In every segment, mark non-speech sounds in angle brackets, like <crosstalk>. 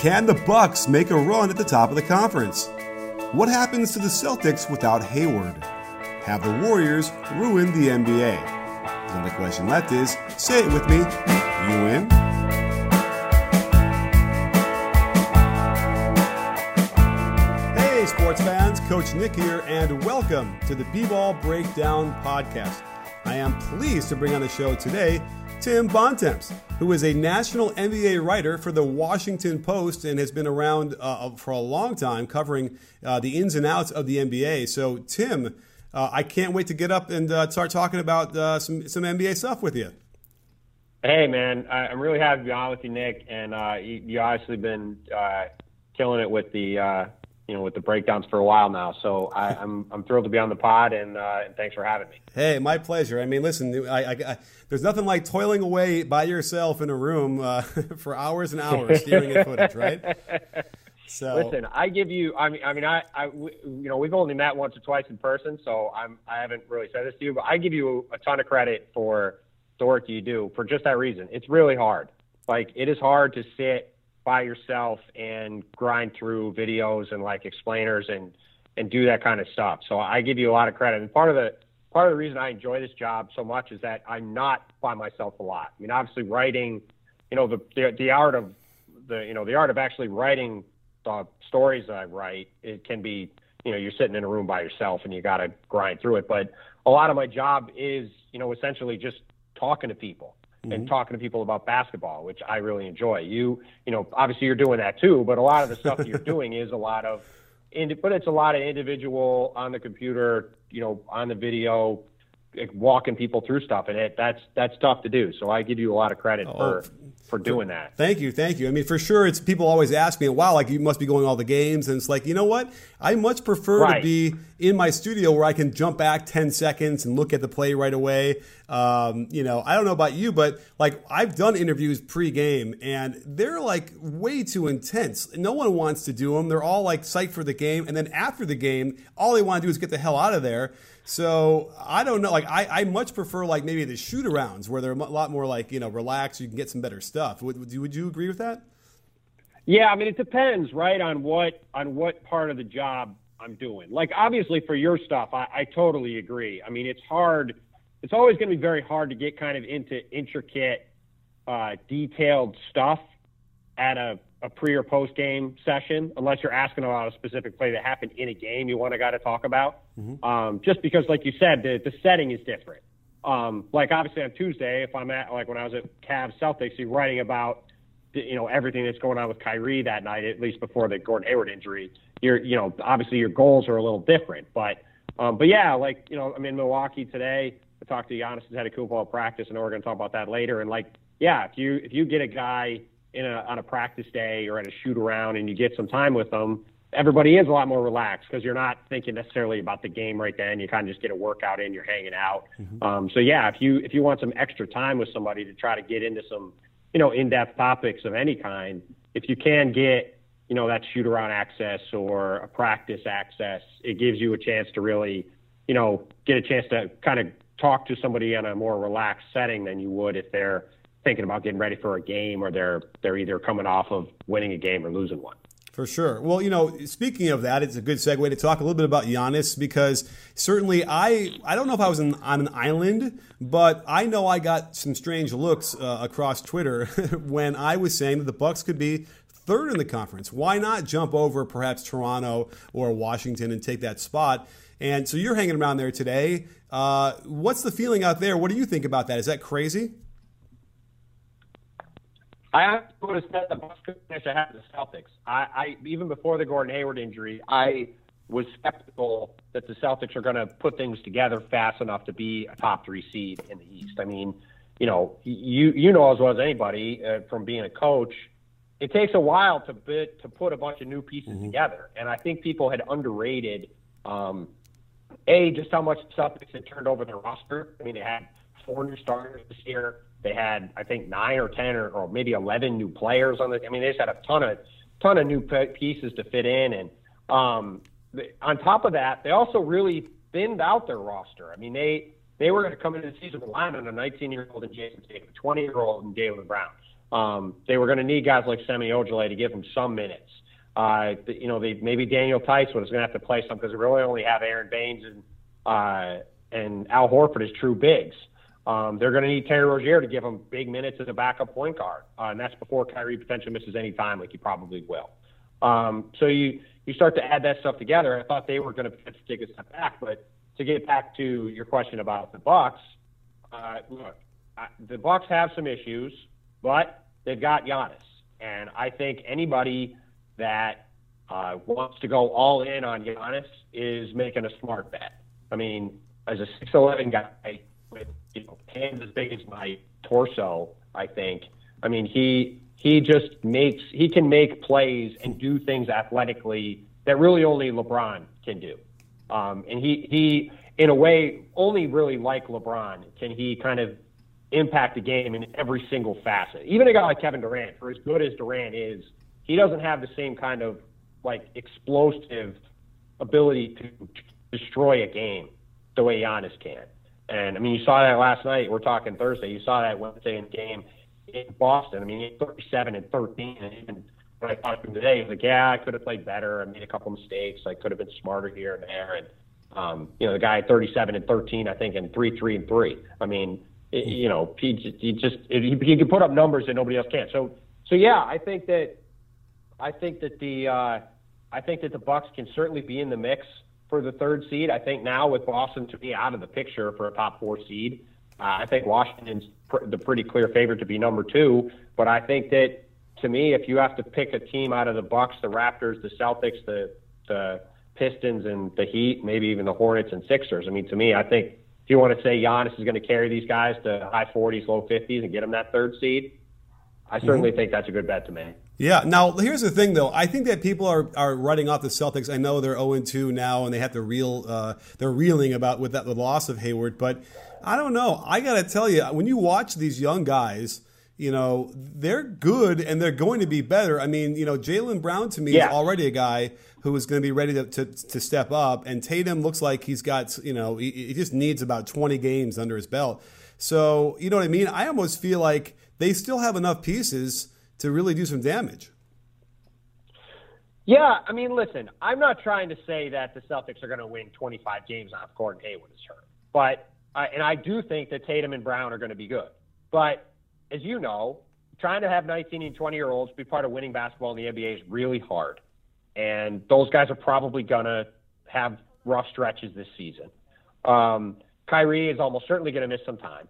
Can the Bucks make a run at the top of the conference? What happens to the Celtics without Hayward? Have the Warriors ruined the NBA? The only question left is say it with me. You in? Hey, sports fans, Coach Nick here, and welcome to the B Ball Breakdown Podcast. I am pleased to bring on the show today Tim Bontemps, who is a national NBA writer for the Washington Post and has been around uh, for a long time covering uh, the ins and outs of the NBA. So, Tim, uh, I can't wait to get up and uh, start talking about uh, some, some NBA stuff with you. Hey, man, I'm really happy to be on with you, Nick. And uh, you, you obviously been killing it with the you know with the breakdowns for a while now. So I, I'm I'm thrilled to be on the pod, and, uh, and thanks for having me. Hey, my pleasure. I mean, listen, I, I, I, there's nothing like toiling away by yourself in a room uh, <laughs> for hours and hours staring at footage, right? <laughs> So Listen, I give you. I mean, I mean, I, I, you know, we've only met once or twice in person, so I'm, I haven't really said this to you, but I give you a ton of credit for the work you do for just that reason. It's really hard. Like, it is hard to sit by yourself and grind through videos and like explainers and and do that kind of stuff. So I give you a lot of credit. And part of the part of the reason I enjoy this job so much is that I'm not by myself a lot. I mean, obviously, writing, you know, the the, the art of the you know the art of actually writing the stories that I write, it can be, you know, you're sitting in a room by yourself and you got to grind through it. But a lot of my job is, you know, essentially just talking to people and mm-hmm. talking to people about basketball, which I really enjoy. You, you know, obviously you're doing that too, but a lot of the stuff you're <laughs> doing is a lot of, but it's a lot of individual on the computer, you know, on the video, like, walking people through stuff, and it that's that's tough to do. So I give you a lot of credit for for doing that. Thank you, thank you. I mean, for sure, it's people always ask me, "Wow, like you must be going all the games," and it's like, you know what? I much prefer to be in my studio where I can jump back ten seconds and look at the play right away. Um, you know, I don't know about you, but like I've done interviews pre-game, and they're like way too intense. No one wants to do them. They're all like psyched for the game, and then after the game, all they want to do is get the hell out of there. So I don't know. Like I, I much prefer like maybe the shoot arounds where they're a lot more like you know relaxed. You can get some better stuff. Would, would you would you agree with that? Yeah, I mean it depends, right, on what on what part of the job I'm doing. Like obviously for your stuff, I, I totally agree. I mean it's hard. It's always going to be very hard to get kind of into intricate, uh, detailed stuff at a, a pre or post game session, unless you're asking about a specific play that happened in a game you want to got to talk about. Um, just because, like you said, the the setting is different. Um, like obviously on Tuesday, if I'm at like when I was at Cavs Celtics, you're writing about you know everything that's going on with Kyrie that night, at least before the Gordon Hayward injury. You're you know obviously your goals are a little different, but um, but yeah, like you know I'm in Milwaukee today. I talked to Giannis who's had a cool ball practice, and we're going to talk about that later. And like yeah, if you if you get a guy in a on a practice day or at a shoot around and you get some time with them, everybody is a lot more relaxed because you're not thinking necessarily about the game right then. You kind of just get a workout in, you're hanging out. Um, so yeah, if you if you want some extra time with somebody to try to get into some you know in-depth topics of any kind, if you can get you know that shoot around access or a practice access, it gives you a chance to really you know get a chance to kind of talk to somebody in a more relaxed setting than you would if they're thinking about getting ready for a game or they're they're either coming off of winning a game or losing one. For sure. Well, you know, speaking of that, it's a good segue to talk a little bit about Giannis because certainly I I don't know if I was in, on an island, but I know I got some strange looks uh, across Twitter <laughs> when I was saying that the Bucks could be third in the conference. Why not jump over perhaps Toronto or Washington and take that spot? And so you're hanging around there today. Uh, what's the feeling out there? What do you think about that? Is that crazy? I would have said the Bucks could finish ahead of the Celtics. I, I even before the Gordon Hayward injury, I was skeptical that the Celtics are going to put things together fast enough to be a top three seed in the East. I mean, you know, you you know as well as anybody uh, from being a coach, it takes a while to bit, to put a bunch of new pieces together, and I think people had underrated um, a just how much the Celtics had turned over their roster. I mean, they had four new starters this year. They had, I think, nine or ten or, or maybe eleven new players on the. I mean, they just had a ton of ton of new pieces to fit in, and um, on top of that, they also really thinned out their roster. I mean, they they were going to come into the season relying on a 19 year old and Jayson Tatum, a 20 year old and Jaylen Brown. Um, they were going to need guys like Semi Ojeleye to give them some minutes. Uh, you know, they, maybe Daniel Theis was going to have to play some because they really only have Aron Baynes and uh, and Al Horford as true bigs. Um, they're going to need Terry Rozier to give them big minutes as a backup point guard, uh, and that's before Kyrie potentially misses any time, like he probably will. Um, so you you start to add that stuff together. I thought they were going to take a step back, but to get back to your question about the Bucks, uh, look, I, the Bucks have some issues, but they've got Giannis, and I think anybody that uh, wants to go all in on Giannis is making a smart bet. I mean, as a 6'11 guy with you know hands as big as my torso, I think. I mean, he he just makes he can make plays and do things athletically that really only LeBron can do. Um, and he he in a way only really like LeBron can he kind of impact the game in every single facet. Even a guy like Kevin Durant, for as good as Durant is, he doesn't have the same kind of like explosive ability to destroy a game the way Giannis can. And I mean, you saw that last night. We're talking Thursday. You saw that Wednesday in game in Boston. I mean, he had 37 and 13. And even when I talked to him today, he was like, "Yeah, I could have played better. I made a couple mistakes. I could have been smarter here and there." And um, you know, the guy 37 and 13, I think, and three, three and three. I mean, it, you know, he, he just he, he can put up numbers that nobody else can. So, so yeah, I think that I think that the uh, I think that the Bucks can certainly be in the mix for the third seed. I think now with Boston to be out of the picture for a top four seed, uh, I think Washington's pr- the pretty clear favorite to be number two. But I think that to me, if you have to pick a team out of the Bucks, the Raptors, the Celtics, the the Pistons, and the Heat, maybe even the Hornets and Sixers. I mean, to me, I think if you want to say Giannis is going to carry these guys to high 40s, low 50s, and get them that third seed, I certainly think that's a good bet to me. Yeah. Now, here's the thing, though. I think that people are, are writing off the Celtics. I know they're 0 2 now, and they have to reel. Uh, they're reeling about with that the loss of Hayward. But I don't know. I got to tell you, when you watch these young guys, you know they're good and they're going to be better. I mean, you know, Jaylen Brown to me Yeah. is already a guy who is going to be ready to, to, to step up, and Tatum looks like he's got you know he, he just needs about 20 games under his belt. So you know what I mean. I almost feel like they still have enough pieces to really do some damage. Yeah, I mean, listen, I'm not trying to say that the Celtics are going to win 25 games off Gordon Hayward is hurt, but uh, and I do think that Tatum and Brown are going to be good. But as you know, trying to have 19 and 20 year olds be part of winning basketball in the NBA is really hard, and those guys are probably going to have rough stretches this season. Um, Kyrie is almost certainly going to miss some time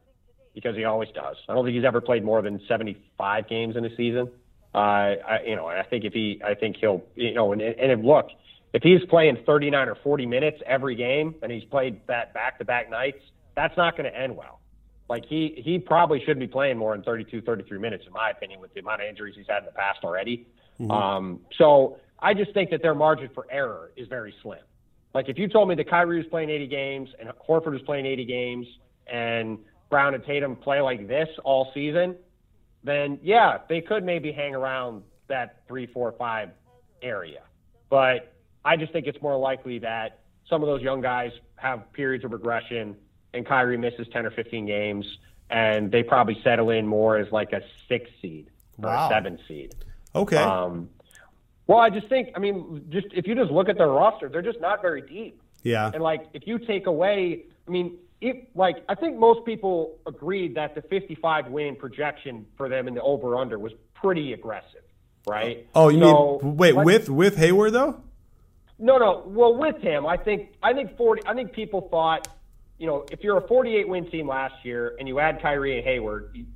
because he always does. I don't think he's ever played more than 75 games in a season. Uh, I, you know, I think if he, I think he'll, you know, and, and if, look, if he's playing 39 or 40 minutes every game and he's played that back-to-back nights, that's not going to end well. Like he, he probably shouldn't be playing more than 32, 33 minutes, in my opinion, with the amount of injuries he's had in the past already. Um, so I just think that their margin for error is very slim. Like if you told me that Kyrie was playing 80 games and Horford was playing 80 games and Brown and Tatum play like this all season, then yeah, they could maybe hang around that three, four, five area. But I just think it's more likely that some of those young guys have periods of regression and Kyrie misses 10 or 15 games and they probably settle in more as like a six seed or Wow. a seven seed. Okay. Um, well, I just think, I mean, just if you just look at their roster, they're just not very deep. yeah. And like, if you take away, I mean, if like, I think most people agreed that the 55 win projection for them in the over under was pretty aggressive, right? Oh, you So, mean wait with with Hayward though? No, no. Well, with him, I think I think 40. I think people thought, you know, if you're a 48 win team last year and you add Kyrie and Hayward, you-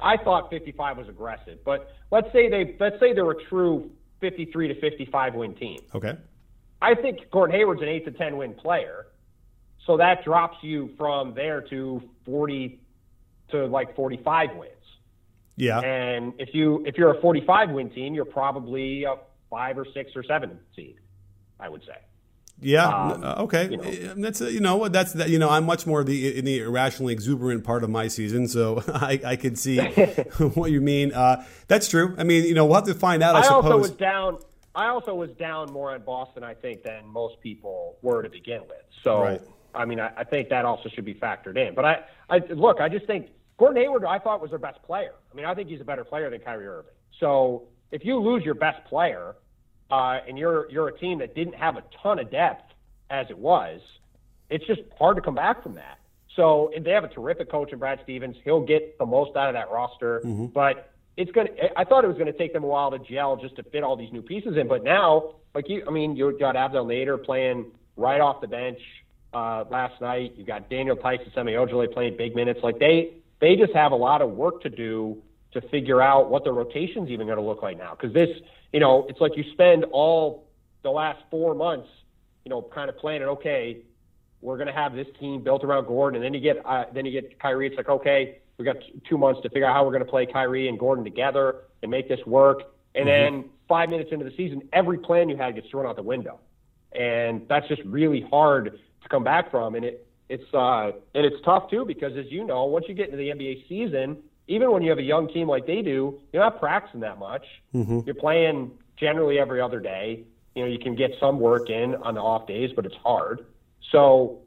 I thought 55 was aggressive. But let's say they let's say they're a true 53 to 55 win team. Okay. I think Gordon Hayward's an eight to ten win player, so that drops you from there to forty to like forty five wins. Yeah. And if you if you're a forty five win team, you're probably a five or six or seven seed. I would say. Yeah. Um, uh, okay. you know. Uh, That's uh, you know that's that you know I'm much more the in the irrationally exuberant part of my season, so <laughs> I, I can see <laughs> what you mean. Uh, that's true. I mean, you know, we'll have to find out. I, I suppose. also was down. I also was down more on Boston, I think, than most people were to begin with. So, Right. I mean, I, I think that also should be factored in. But I, I look, I just think Gordon Hayward, I thought was their best player. I mean, I think he's a better player than Kyrie Irving. So, if you lose your best player, uh, and you're you're a team that didn't have a ton of depth as it was, it's just hard to come back from that. So and they have a terrific coach in Brad Stevens. He'll get the most out of that roster. But it's gonna. I thought it was gonna take them a while to gel just to fit all these new pieces in. But now, like you, I mean, you got Abdel Nader playing right off the bench uh, last night. You got Daniel Theis and Semi Ojeleye playing big minutes. Like they they just have a lot of work to do to figure out what the rotation's even going to look like now. Because this, you know, it's like you spend all the last four months, you know, kind of planning. Okay, we're going to have this team built around Gordon, and then you get uh, then you get Kyrie. It's like okay, we got t- two months to figure out how we're going to play Kyrie and Gordon together and make this work. And then five minutes into the season, every plan you had gets thrown out the window, and that's just really hard come back from. And it it's uh and it's tough too because as you know, once you get into the NBA season, even when you have a young team like they do, you're not practicing that much. You're playing generally every other day. You know, you can get some work in on the off days, but it's hard. So,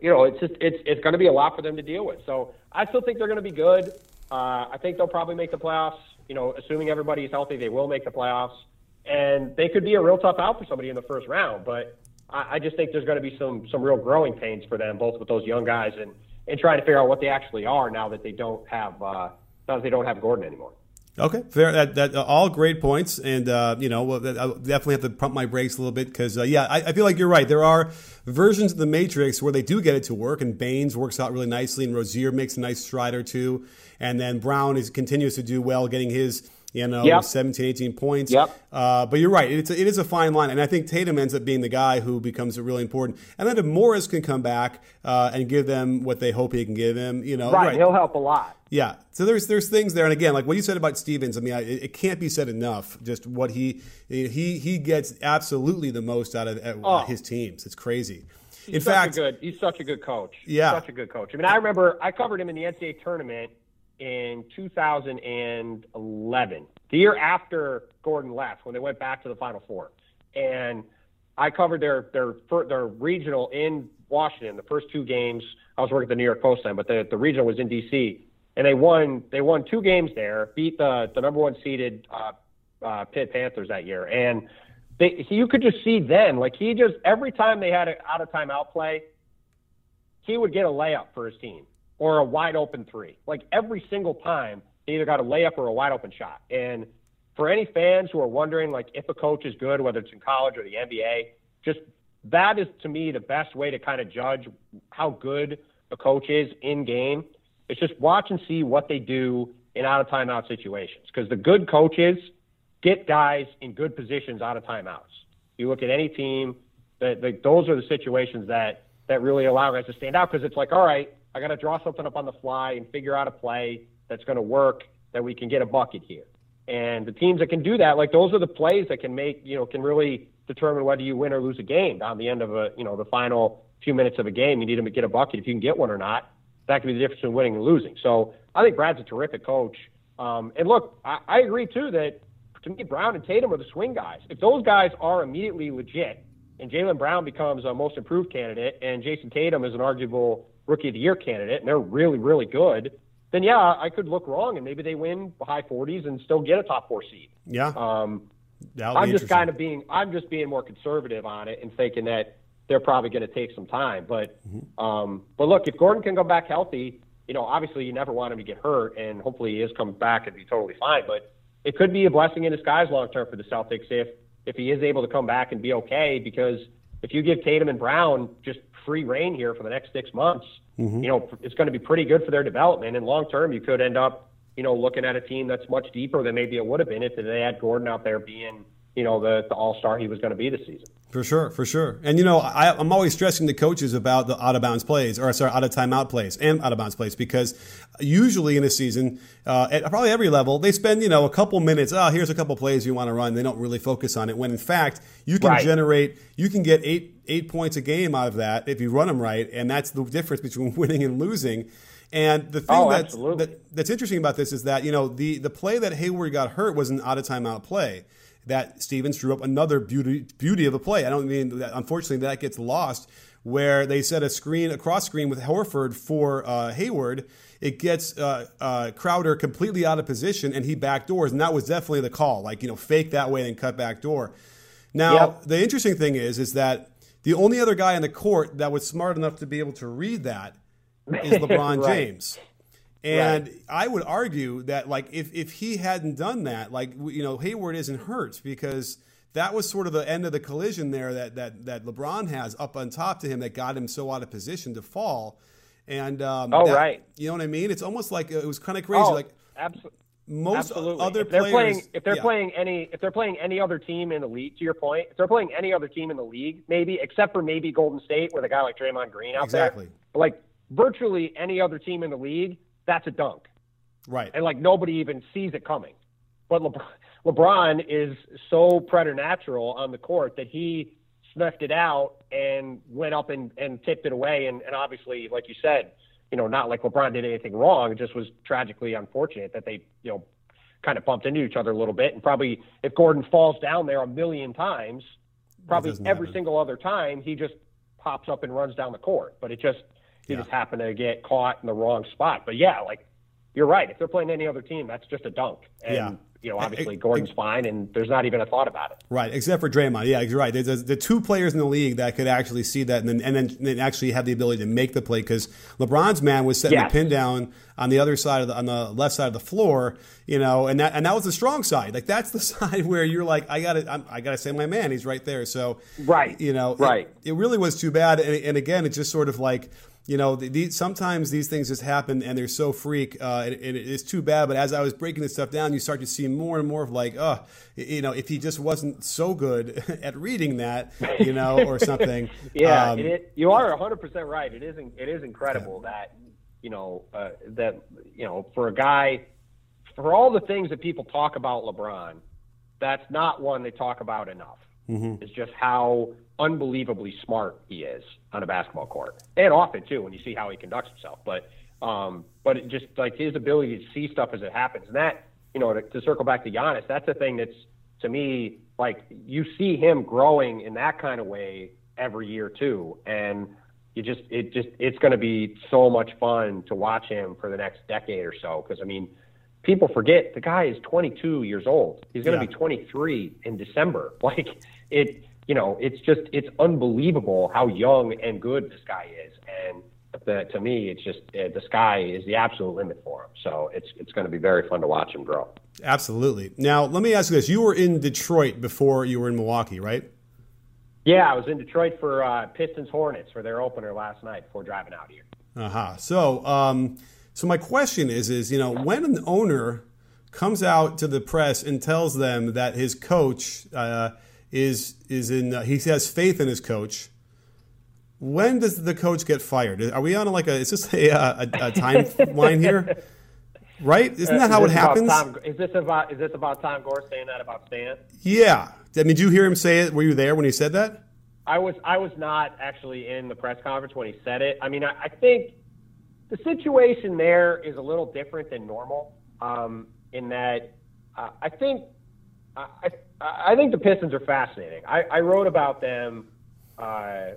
you know, it's just it's it's going to be a lot for them to deal with. So I still think they're going to be good. Uh, I think they'll probably make the playoffs. You know, assuming everybody's healthy, they will make the playoffs, and they could be a real tough out for somebody in the first round. But I, I just think there's going to be some some real growing pains for them, both with those young guys and and trying to figure out what they actually are now that they don't have uh, now that they don't have Gordon anymore. Okay, fair. That, that uh, all great points, and uh, you know, I definitely have to pump my brakes a little bit because, uh, yeah, I, I feel like you're right. There are versions of the Matrix where they do get it to work, and Baynes works out really nicely, and Rozier makes a nice stride or two, and then Brown is continues to do well, getting his you know Yep. 17, 18 points. Yep. Uh, but you're right. It's a, it is a fine line, and I think Tatum ends up being the guy who becomes really important. And then if Morris can come back uh, and give them what they hope he can give them, you know, Right, he'll help a lot. yeah. So there's there's things there, and again, like what you said about Stevens, I mean, I, it, can't be said enough. Just what he he he gets absolutely the most out of Oh. his teams. It's crazy. He's In fact, good, he's such a good coach. Yeah. such a good coach. I mean, I remember I covered him in the NCAA tournament in 2011, the year after Gordon left, when they went back to the Final Four, and I covered their their their regional in Washington. The first two games, I was working at the New York Post then, but the the regional was in DC, and they won they won two games there, beat the the number one seeded uh, uh, Pitt Panthers that year, and they you could just see then like he just every time they had an out of timeout play, he would get a layup for his team or a wide open three. Like every single time, he either got a layup or a wide open shot. And for any fans who are wondering, like, if a coach is good, whether it's in college or the NBA, just that is to me the best way to kind of judge how good a coach is in game. It's just watch and see what they do in out of timeout situations. Because the good coaches get guys in good positions out of timeouts. You look at any team, that those are the situations that that really allow guys to stand out because it's like, all right, I got to draw something up on the fly and figure out a play that's going to work that we can get a bucket here. And the teams that can do that, like those are the plays that can make, you know, can really determine whether you win or lose a game down the end of a, you know, the final few minutes of a game. You need them to get a bucket. If you can get one or not, that can be the difference between winning and losing. So I think Brad's a terrific coach. Um, and look, I, I agree too that to me, Brown and Tatum are the swing guys. If those guys are immediately legit, and Jaylen Brown becomes a most improved candidate, and Jayson Tatum is an arguable rookie of the year candidate, and they're really, really good, then yeah, I could look wrong, and maybe they win the high 40s and still get a top four seed. yeah, Um, I'm just kind of being, I'm just being more conservative on it and thinking that they're probably going to take some time. But, um, but look, if Gordon can come back healthy, you know, obviously you never want him to get hurt, and hopefully he is coming back and be totally fine. But it could be a blessing in disguise long term for the Celtics if if he is able to come back and be okay. Because if you give Tatum and Brown just free reign here for the next six months, mm-hmm. you know, it's going to be pretty good for their development. And long term, you could end up, you know, looking at a team that's much deeper than maybe it would have been if they had Gordon out there being, you know, the, the all star he was going to be this season. For sure, for sure. And you know, I, I'm always stressing to coaches about the out of bounds plays, or sorry, out of timeout plays and out of bounds plays, because usually in a season, uh, at probably every level, they spend you know a couple minutes. Oh, here's a couple plays you want to run. They don't really focus on it. When in fact, you can Right. generate, you can get eight eight points a game out of that if you run them right, and that's the difference between <laughs> winning and losing. And the thing Oh, that's, that, that's interesting about this is that you know the the play that Hayward got hurt was an out of timeout play that Stevens drew up another beauty beauty of a play. I don't mean that. Unfortunately, that gets lost where they set a screen a cross screen with Horford for uh, Hayward. It gets uh, uh, Crowder completely out of position and he backdoors, and that was definitely the call. Like you know, fake that way and cut back door. Now Yep. the interesting thing is, is that the only other guy on the court that was smart enough to be able to read that is <laughs> LeBron Right. James. And I would argue that, like, if, if he hadn't done that, like, you know, Hayward isn't hurt because that was sort of the end of the collision there that, that, that LeBron has up on top to him that got him so out of position to fall. And, um, Oh, that- right. You know what I mean? It's almost like it was kind of crazy. Oh, like, absolutely. most Absolutely. other if they're players. playing, if they're yeah. playing any, if they're playing any other team in the league, to your point, if they're playing any other team in the league, maybe except for maybe Golden State with a guy like Draymond Green out Exactly. there, but like virtually any other team in the league, that's a dunk, Right. and like nobody even sees it coming. But LeBron, LeBron is so preternatural on the court that he snuffed it out and went up and, and tipped it away, and, and obviously, like you said, you know, not like LeBron did anything wrong. It just was tragically unfortunate that they, you know, kind of bumped into each other a little bit. And probably if Gordon falls down there a million times, probably every happen. single other time he just pops up and runs down the court. But it just he Yeah. just happened to get caught in the wrong spot. But yeah, like you're right. If they're playing any other team, that's just a dunk. And Yeah. you know, obviously Gordon's fine, and there's not even a thought about it. Right, except for Draymond. Yeah, you're right. There's, the two players in the league that could actually see that and then, and then, actually have the ability to make the play because LeBron's man was setting Yes. the pin down on the other side of the on the left side of the floor, you know, and that and that was the strong side. Like that's the <laughs> side where you're like, I got to I got to say my man, he's right there. So Right. you know, it- Right. It, really was too bad. And, and again, it's just sort of like. You know, these, sometimes these things just happen and they're so freak, uh, and, and it's too bad. But as I was breaking this stuff down, you start to see more and more of like, oh, you know, if he just wasn't so good <laughs> at reading that, you know, or something. <laughs> Yeah, Um, it, you are 100 percent right. It is it is incredible that you know uh, that you know for a guy for all the things that people talk about LeBron, that's not one they talk about enough. It's just how unbelievably smart he is on a basketball court and off it too when you see how he conducts himself. But um, but it just like his ability to see stuff as it happens, and that you know to, to circle back to Giannis, that's the thing that's to me like you see him growing in that kind of way every year too, and you just it just it's going to be so much fun to watch him for the next decade or so because I mean people forget the guy is 22 years old. He's going to Yeah. be 23 in December. <laughs> Like it, you know, it's just it's unbelievable how young and good this guy is. And the, to me, it's just uh, the sky is the absolute limit for him. So it's it's going to be very fun to watch him grow. Absolutely. Now, let me ask you this: You were in Detroit before you were in Milwaukee, right? Yeah, I was in Detroit for uh, Pistons Hornets for their opener last night before driving out here. Uh-huh. So, um, so my question is, is you know, when an owner comes out to the press and tells them that his coach uh, is is in, uh, he has faith in his coach. When does the coach get fired? Are we on like a? Is this a, a, a timeline here? <laughs> Right? Isn't that how Is it happens? Tom, is this about is this about Tom Gores saying that about Stan? Yeah. I mean, did you hear him say it? Were you there when he said that? I was I was not actually in the press conference when he said it. I mean, I, I think the situation there is a little different than normal. Um, in that, uh, I think I, I I think the Pistons are fascinating. I, I wrote about them. Uh,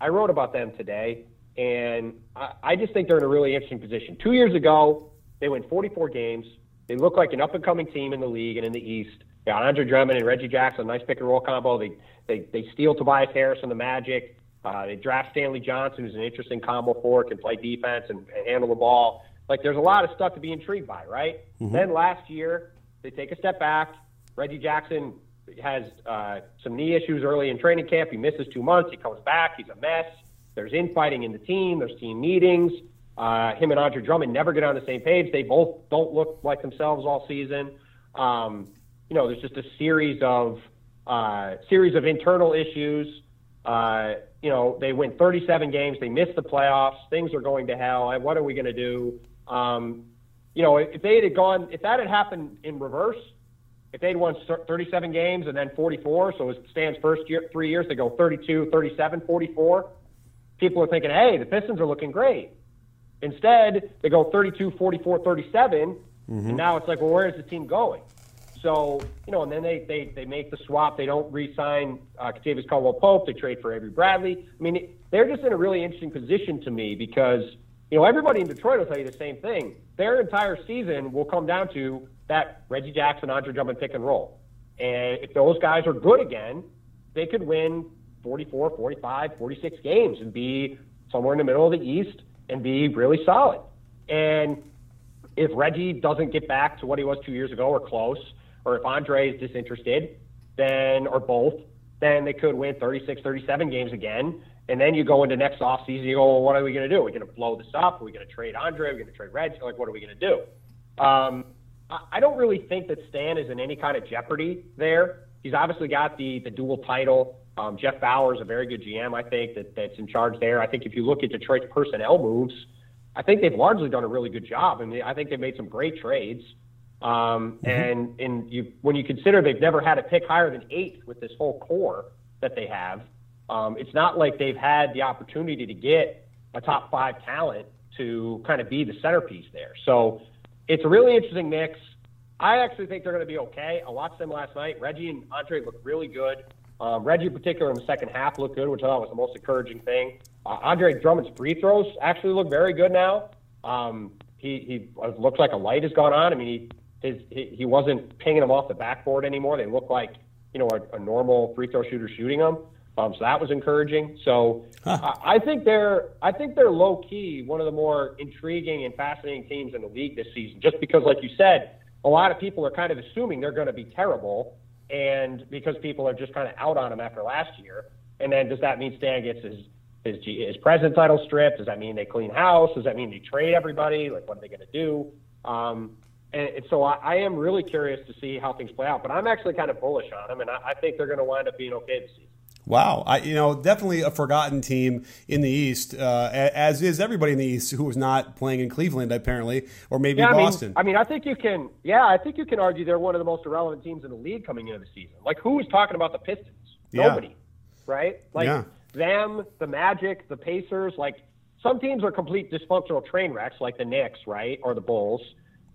I wrote about them today, and I, I just think they're in a really interesting position. Two years ago, they went 44 games. They look like an up and coming team in the league and in the East. They got Andre Drummond and Reggie Jackson, nice pick and roll combo. They they they steal Tobias Harris from the Magic. Uh, they draft Stanley Johnson, who's an interesting combo forward, can play defense and, and handle the ball. Like there's a lot of stuff to be intrigued by, right? Then last year they take a step back. Reggie Jackson has uh, some knee issues early in training camp. He misses two months. He comes back. He's a mess. There's infighting in the team. There's team meetings. Uh, him and Andre Drummond never get on the same page. They both don't look like themselves all season. Um, you know, there's just a series of uh, series of internal issues. Uh, you know, they win 37 games, they miss the playoffs, things are going to hell. What are we going to do? Um, you know, if they had gone, if that had happened in reverse, if they'd won 37 games and then 44, so it stands first year, three years, they go 32, 37, 44. People are thinking, hey, the Pistons are looking great. Instead, they go 32, 44, 37, mm-hmm. and now it's like, well, where is the team going? So, you know, and then they, they, they make the swap. They don't re sign uh, Caldwell Pope. They trade for Avery Bradley. I mean, they're just in a really interesting position to me because, you know, everybody in Detroit will tell you the same thing. Their entire season will come down to that Reggie Jackson, Andre Drummond pick and roll. And if those guys are good again, they could win 44, 45, 46 games and be somewhere in the middle of the East and be really solid. And if Reggie doesn't get back to what he was two years ago or close, or if Andre is disinterested, then, or both, then they could win 36, 37 games again. And then you go into next offseason, you go, well, what are we going to do? Are we going to blow this up? Are we going to trade Andre? Are we going to trade Reggie? Like, what are we going to do? Um, I don't really think that Stan is in any kind of jeopardy there. He's obviously got the the dual title. Um, Jeff Bower is a very good GM, I think, that, that's in charge there. I think if you look at Detroit's personnel moves, I think they've largely done a really good job. I mean, I think they've made some great trades. Um, mm-hmm. And and you when you consider they've never had a pick higher than eight with this whole core that they have, um, it's not like they've had the opportunity to get a top five talent to kind of be the centerpiece there. So it's a really interesting mix. I actually think they're going to be okay. I watched them last night. Reggie and Andre looked really good. Um, Reggie, in particular, in the second half, looked good, which I thought was the most encouraging thing. Uh, Andre Drummond's free throws actually look very good now. Um, he he looks like a light has gone on. I mean, he his he, he wasn't pinging them off the backboard anymore. They look like you know a, a normal free throw shooter shooting them. Um, so that was encouraging. So huh. I, I think they're I think they're low key one of the more intriguing and fascinating teams in the league this season. Just because, like you said, a lot of people are kind of assuming they're going to be terrible, and because people are just kind of out on them after last year. And then does that mean Stan gets his his, his president title stripped? Does that mean they clean house? Does that mean they trade everybody? Like what are they going to do? Um, and, and so I, I am really curious to see how things play out. But I'm actually kind of bullish on them, and I, I think they're going to wind up being okay this season. Wow, I, you know, definitely a forgotten team in the East, uh, as is everybody in the East who was not playing in Cleveland, apparently, or maybe yeah, Boston. I mean, I mean, I think you can, yeah, I think you can argue they're one of the most irrelevant teams in the league coming into the season. Like, who was talking about the Pistons? Yeah. Nobody, right? Like yeah. them, the Magic, the Pacers. Like some teams are complete dysfunctional train wrecks, like the Knicks, right, or the Bulls.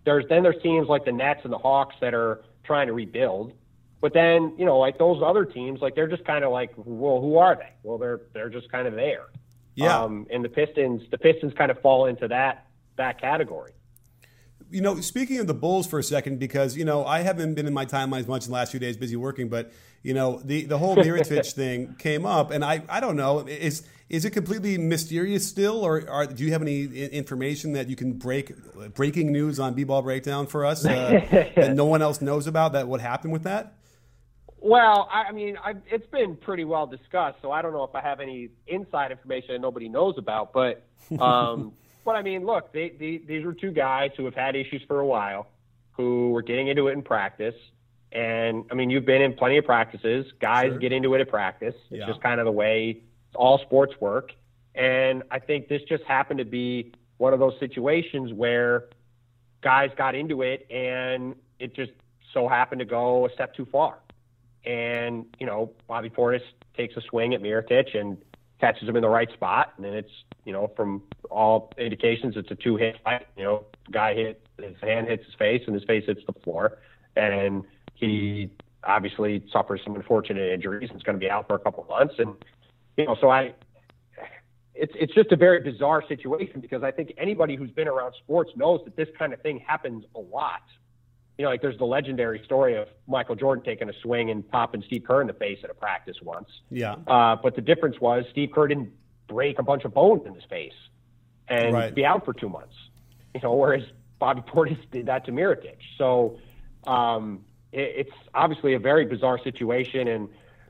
There's then there's teams like the Nets and the Hawks that are trying to rebuild. But then, you know, like those other teams, like they're just kind of like, well, who are they? Well, they're they're just kind of there. Yeah. Um, and the Pistons, the Pistons kind of fall into that that category. You know, speaking of the Bulls for a second, because you know I haven't been in my timeline as much in the last few days, busy working. But you know, the the whole Mirotic <laughs> thing came up, and I I don't know is is it completely mysterious still, or are, do you have any information that you can break breaking news on B-ball breakdown for us uh, that <laughs> no one else knows about that what happened with that? Well, I, mean, I, it's been pretty well discussed, so I don't know if I have any inside information that nobody knows about. But, <laughs> um, but I mean, look, they, they, these were two guys who have had issues for a while, who were getting into it in practice. And I mean, you've been in plenty of practices. Guys sure. get into it at practice. It's yeah. just kind of the way all sports work. And I think this just happened to be one of those situations where guys got into it and it just so happened to go a step too far and you know Bobby Portis takes a swing at Mirotic and catches him in the right spot, and then it's you know from all indications it's a two hit fight. You know, guy hit his hand hits his face and his face hits the floor, and he obviously suffers some unfortunate injuries and is going to be out for a couple of months. And you know, so I. It's, it's just a very bizarre situation because I think anybody who's been around sports knows that this kind of thing happens a lot you know, like there's the legendary story of Michael Jordan taking a swing and popping Steve Kerr in the face at a practice once. Yeah. Uh, but the difference was Steve Kerr didn't break a bunch of bones in his face and right. be out for two months. You know, whereas Bobby Portis did that to Mirotic. So um, it, it's obviously a very bizarre situation, and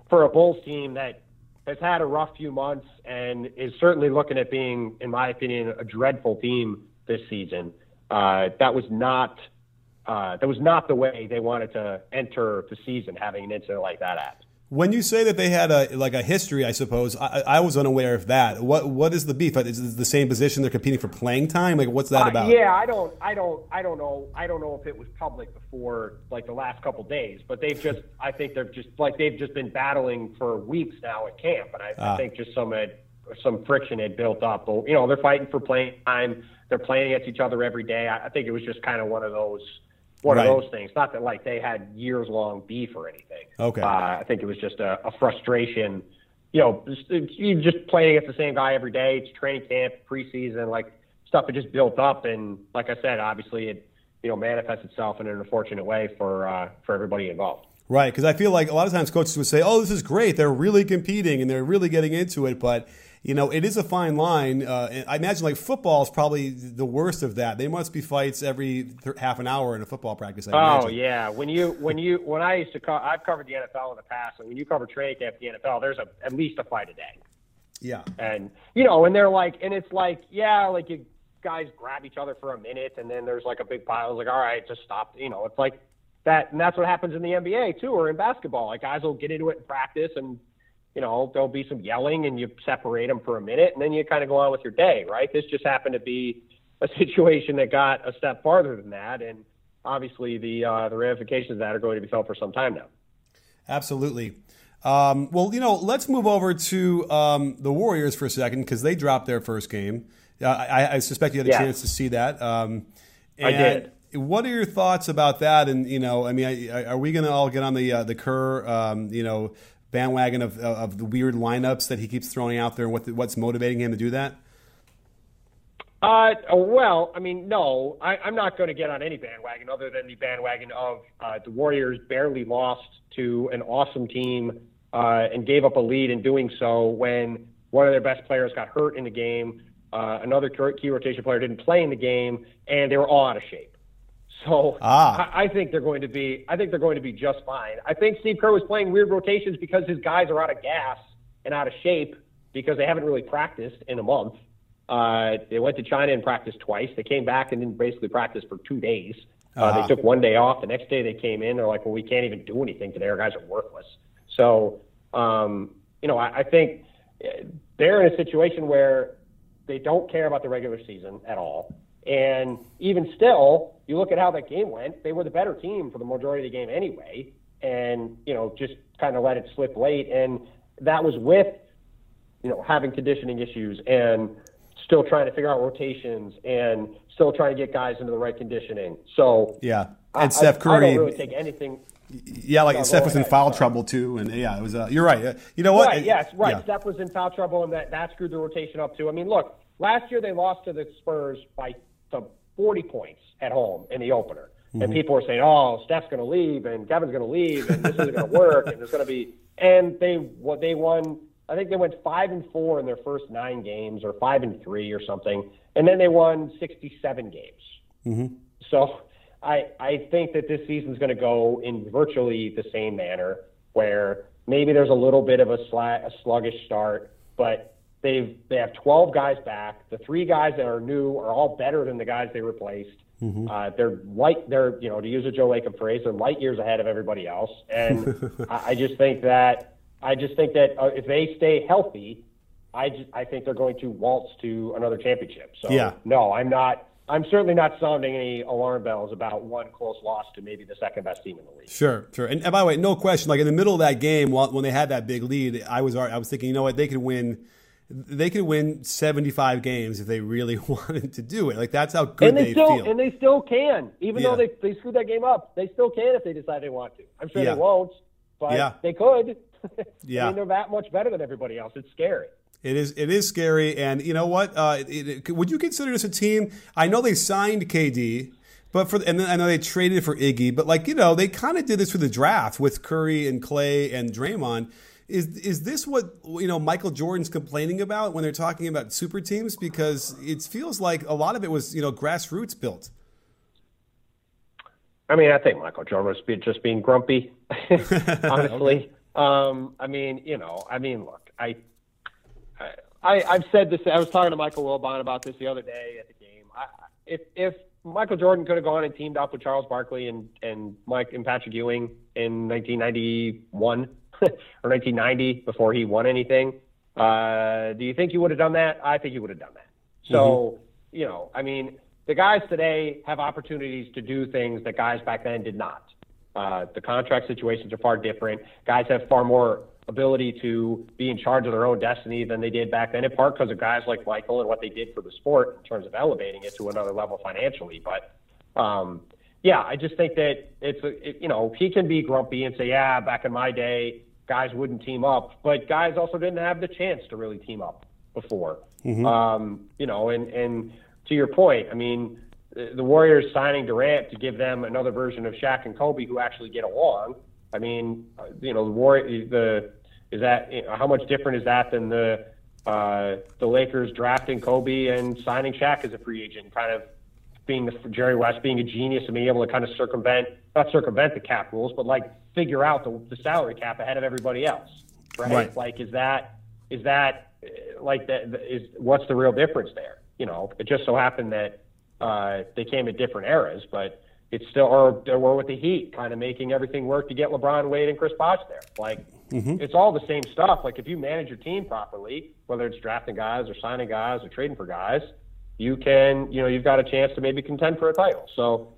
for a Bulls team that has had a rough few months and is certainly looking at being, in my opinion, a dreadful team this season. Uh, that was not uh, that was not the way they wanted to enter the season, having an incident like that at. When you say that they had a like a history, I suppose I, I was unaware of that. What what is the beef? Is it the same position? They're competing for playing time. Like what's that Uh, about? yeah, I don't, I don't, I don't know. I don't know if it was public before like the last couple days, but they've just, I think they're just like they've just been battling for weeks now at camp, and I, Ah. I think just some had, some friction had built up. But you know, they're fighting for playing time. They're playing against each other every day. I, I think it was just kind of one of those. One Right. of those things. Not that like they had years long beef or anything. Okay. Uh, I think it was just a, a frustration. You know, just- you just playing against the same guy every day. It's training camp, preseason, like stuff had just built up, and like I said, obviously it you know manifests itself in an unfortunate way for uh, for everybody involved. Right, because I feel like a lot of times coaches would say, "Oh, this is great. They're really competing and they're really getting into it." But you know, it is a fine line. Uh, I imagine like football is probably the worst of that. They must be fights every th- half an hour in a football practice. I Oh imagine. yeah, when you when you when I used to co- I've covered the NFL in the past, and when you cover training camp at the NFL, there's a at least a fight a day. yeah, and you know, and they're like, and it's like, yeah, like you guys grab each other for a minute, and then there's like a big pile. It's like, all right, just stop. You know, it's like that, and that's what happens in the NBA too, or in basketball. Like guys will get into it in practice, and you know, there'll be some yelling, and you separate them for a minute, and then you kind of go on with your day, right? This just happened to be a <laughs> situation that got a step farther than that, and obviously the uh, the ramifications of that are going to be felt for some time now. absolutely. Um, well, you know, let's move over to um, the Warriors for a second because they dropped their first game. Uh, I, I suspect you had a Yeah. chance to see that. Um, I did. What are your thoughts about that? And you know, I mean, I- are we going to all get on the uh, the Kerr, um, you know, bandwagon of of the weird lineups that he keeps throwing out there? and What what's motivating him to do that? Uh, well, I mean, no, I, I'm not going to get on any bandwagon other than the bandwagon of uh, the Warriors barely lost to an awesome team uh, and gave up a lead in doing so when one of their best players got hurt in the game. Uh, another key rotation player didn't play in the game, and they were all out of shape. So Ah. I, I think they're going to be. I think they're going to be just fine. I think Steve Kerr was playing weird rotations because his guys are out of gas and out of shape because they haven't really practiced in a month. Uh, they went to China and practiced twice. They came back and didn't basically practice for two days. Uh, Ah. They took one day off. The next day they came in. They're like, well, we can't even do anything today. Our guys are worthless. So, um, you know, I, I think uh, they're in a situation where they don't care about the regular season at all. And even still, you look at how that game went, they were the better team for the majority of the game anyway. And, you know, just kind of let it slip late. And that was with, you know, having conditioning issues and still trying to figure out rotations and still trying to get guys into the right conditioning. So, Yeah, I- and Steph I, I Curry. don't really take anything. yeah, like No, Steph was in foul trouble too, and yeah, it was. Uh, you're right. Uh, You know what? Right, yes, right. Yeah. Steph was in foul trouble, and that, that screwed the rotation up too. I mean, look, last year they lost to the Spurs by some 40 points at home in the opener. Mm-hmm. And people were saying, oh, Steph's going to leave, and Kevin's going to leave, and this isn't going to work, and there's going to be. And they what they won. I think they went five and four in their first nine games, or five and three, or something, and then they won 67 games. So I I think that this season's going to go in virtually the same manner, where maybe there's a little bit of a, sla- a sluggish start, but they've they have 12 guys back. The three guys that are new are all better than the guys they replaced. Uh, they're light. They're you know to use a Joe Lacob phrase, they're light years ahead of everybody else. And <laughs> I, I just think that I just think that uh, if they stay healthy, I just I think they're going to waltz to another championship. So Yeah. no, I'm not. I'm certainly not sounding any alarm bells about one close loss to maybe the second best team in the league. Sure, sure. And, and by the way, no question. Like in the middle of that game, while, when they had that big lead, I was I was thinking, you know what, they could win. They could win seventy-five games if they really <laughs> wanted to do it. Like that's how good and they, they still feel. and they still can, even Yeah. though they they screwed that game up. They still can if they decide they want to. I'm sure Yeah. they won't, but Yeah. they could. <laughs> Yeah. I mean, they're that much better than everybody else. It's scary. It is. It is scary, and you know what? Uh, it, it- would you consider this a team? I know they signed KD, but for and then I know they traded for Iggy, but like you know, they kind of did this for the draft with Curry and Clay and Draymond. Is is this what you know Michael Jordan's complaining about when they're talking about super teams? Because it feels like a lot of it was you know grassroots built. I mean, I think Michael Jordan was be- just being grumpy, <laughs> honestly. <laughs> um, I mean, you know, I mean, look, I, I, I, I've said this. I was talking to Michael Wilbon about this the other day at the game. I- if if Michael Jordan could have gone and teamed up with Charles Barkley and and Mike and Patrick Ewing in 1991, <laughs> or 1990 before he won anything. Uh, do you think he would have done that? I think he would have done that. So, you know, I mean, the guys today have opportunities to do things that guys back then did not. Uh, the contract situations are far different. Guys have far more ability to be in charge of their own destiny than they did back then, in part because of guys like Michael and what they did for the sport in terms of elevating it to another level financially. But um, yeah, I just think that it's a, it, you know he can be grumpy and say, yeah, back in my day, guys wouldn't team up, but guys also didn't have the chance to really team up before. Um, you know, and and to your point, I mean, the Warriors signing Durant to give them another version of Shaq and Kobe who actually get along. I mean, uh, you know, the War the is that you know, how much different is that than the uh, the Lakers drafting Kobe and signing Shaq as a free agent, kind of being the, Jerry West being a genius and being able to kind of circumvent not circumvent the cap rules, but like figure out the, the salary cap ahead of everybody else, right? Right. Like, is that is that uh, like that is what's the real difference there? You know, it just so happened that uh, they came at different eras, but it's still or they were with the Heat, kind of making everything work to get LeBron, Wade, and Chris Bosh there. Like, it's all the same stuff. Like, if you manage your team properly, whether it's drafting guys or signing guys or trading for guys, you can, you know, you've got a chance to maybe contend for a title. So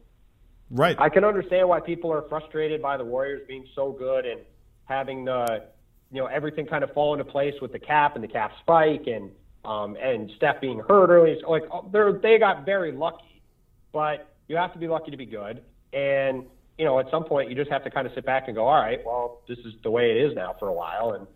Right. I can understand why people are frustrated by the Warriors being so good and having the, you know, everything kind of fall into place with the cap and the cap spike and um, and Steph being hurt early. So, like they're they got very lucky, but you have to be lucky to be good. And you know, at some point, you just have to kind of sit back and go, all right, well, this is the way it is now for a while. And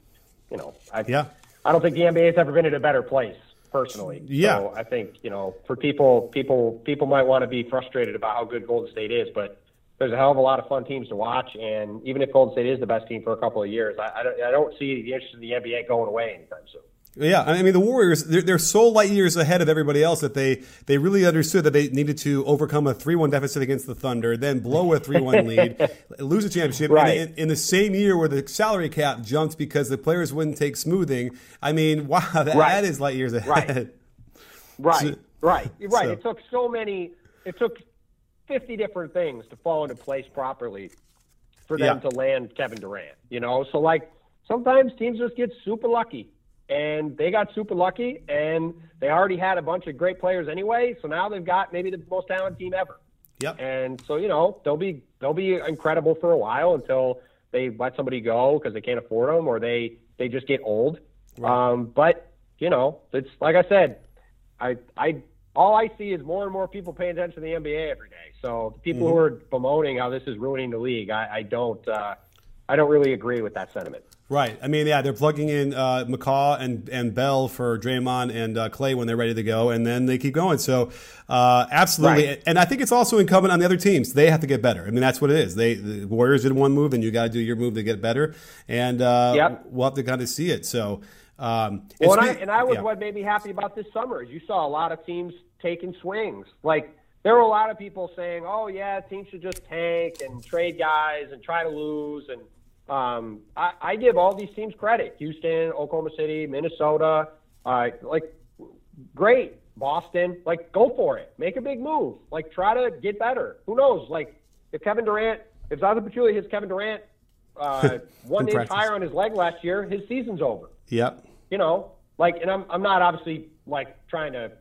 you know, I Yeah. I don't think the NBA has ever been in a better place personally. Yeah. So I think you know, for people, people, people might want to be frustrated about how good Golden State is, but there's a hell of a lot of fun teams to watch. And even if Golden State is the best team for a couple of years, I, I, don't, I don't see the interest in the NBA going away anytime soon. Yeah, I mean the Warriors they're, they're so light years ahead of everybody else that they they really understood that they needed to overcome a three one deficit against the Thunder, then blow a three one <laughs> lead, lose a championship, Right. and in, in the same year where the salary cap jumped because the players wouldn't take smoothing. I mean, <laughs> wow, that, Right. that is light years ahead. <laughs> Right. Right, So- right, right. so- It took so many. It took fifty different things to fall into place properly for them Yeah. to land Kevin Durant. You know, so like sometimes teams just get super lucky, and they got super lucky, and they already had a bunch of great players anyway. So now they've got maybe the most talented team ever. Yep. And so you know they'll be they'll be incredible for a while until they let somebody go because they can't afford them or they they just get old. Um, but you know it's like I said, I I all I see is more and more people paying attention to the NBA every day. So the people who are bemoaning how this is ruining the league, I, I don't uh, I don't really agree with that sentiment. Right. I mean, yeah, they're plugging in uh, McCaw and, and Bell for Draymond and uh, Clay when they're ready to go, and then they keep going. So, uh, absolutely. Right. And I think it's also incumbent on the other teams. They have to get better. I mean, that's what it is. They the Warriors did one move, and you got to do your move to get better. And uh, Yep. we'll have to kind of see it. So, um, Well, and I, and I was yeah. what made me happy about this summer is you saw a lot of teams taking swings. Like there were a lot of people saying, "Oh yeah, teams should just tank and trade guys and try to lose." And um, I, I give all these teams credit: Houston, Oklahoma City, Minnesota. Uh, like great, Boston. Like go for it, make a big move. Like try to get better. Who knows? Like if Kevin Durant, if Zaza Pachulia hits Kevin Durant uh, <laughs> one In inch higher on his leg last year, his season's over Yep. you know, like, and I'm I'm not obviously like trying to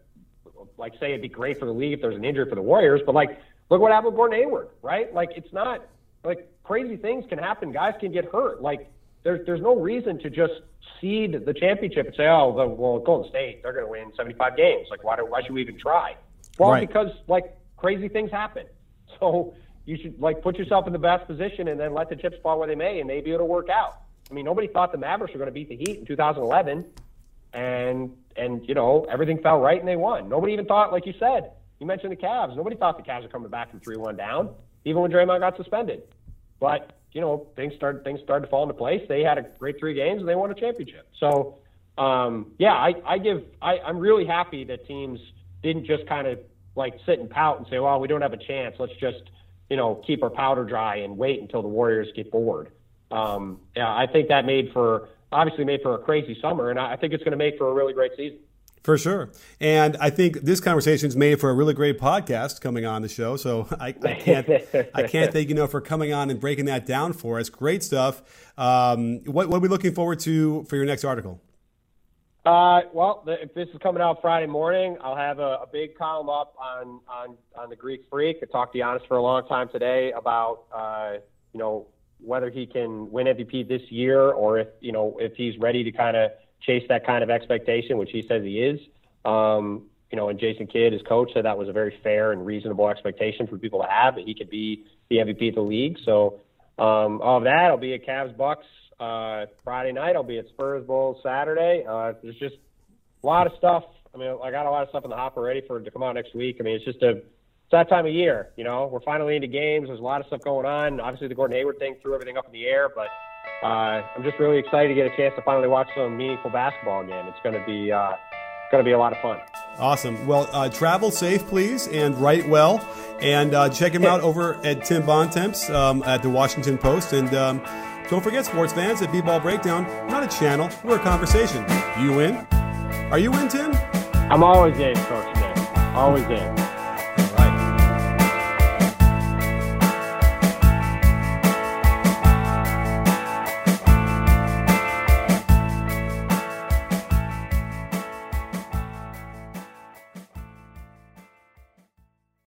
like say it'd be great for the league if there's an injury for the Warriors, but like, look what happened with Gordon Hayward, right? Like, it's not like crazy things can happen. Guys can get hurt. Like, there's there's no reason to just cede the championship and say, oh, the, well, Golden State they're going to win 75 games. Like, why do, why should we even try? Well, Right. because like crazy things happen. <laughs> So you should like put yourself in the best position and then let the chips fall where they may, and maybe it'll work out. I mean, nobody thought the Mavericks were going to beat the Heat in 2011, and and you know everything fell right and they won. Nobody even thought, like you said, you mentioned the Cavs. Nobody thought the Cavs were coming back from three-one down, even when Draymond got suspended. But you know things started things started to fall into place. They had a great three games and they won a championship. So um, yeah, I, I give I, I'm really happy that teams didn't just kind of like sit and pout and say, well, we don't have a chance. Let's just you know keep our powder dry and wait until the Warriors get bored. Um, yeah, I think that made for obviously made for a crazy summer, and I I think it's going to make for a really great season. For sure. And I think this conversation is made for a really great podcast coming on the show. So <laughs> I, I can't I can't thank you enough for coming on and breaking that down for us. Great stuff. Um, what, what are we looking forward to for your next article? Uh, well, the, if this is coming out Friday morning, I'll have a, a, big column up on, on, on the Greek Freak. I talked to Giannis for a long time today about, uh, you know, whether he can win MVP this year or if, you know, if he's ready to kind of chase that kind of expectation, which he says he is. Um, you know, and Jason Kidd, his coach, said that was a very fair and reasonable expectation for people to have that he could be the MVP of the league. So, um, all of that, I'll be at Cavs Bucks uh, Friday night. I'll be at Spurs Bulls Saturday. Uh, there's just a lot of stuff. I mean, I got a lot of stuff in the hopper ready for to come out next week. I mean, it's just a it's that time of year. You know, we're finally into games. There's a lot of stuff going on. Obviously, the Gordon Hayward thing threw everything up in the air, but uh, I'm just really excited to get a chance to finally watch some meaningful basketball again. It's going to be uh, going to be a lot of fun. Awesome. Well, uh, travel safe, please, and write well. And uh, check him out <laughs> over at Tim Bontemps um, at the Washington Post. And um, don't forget, sports fans, at B-Ball Breakdown, not a channel, we're a conversation. You in? Are you in, Tim? I'm always in, Coach Nick. Always in.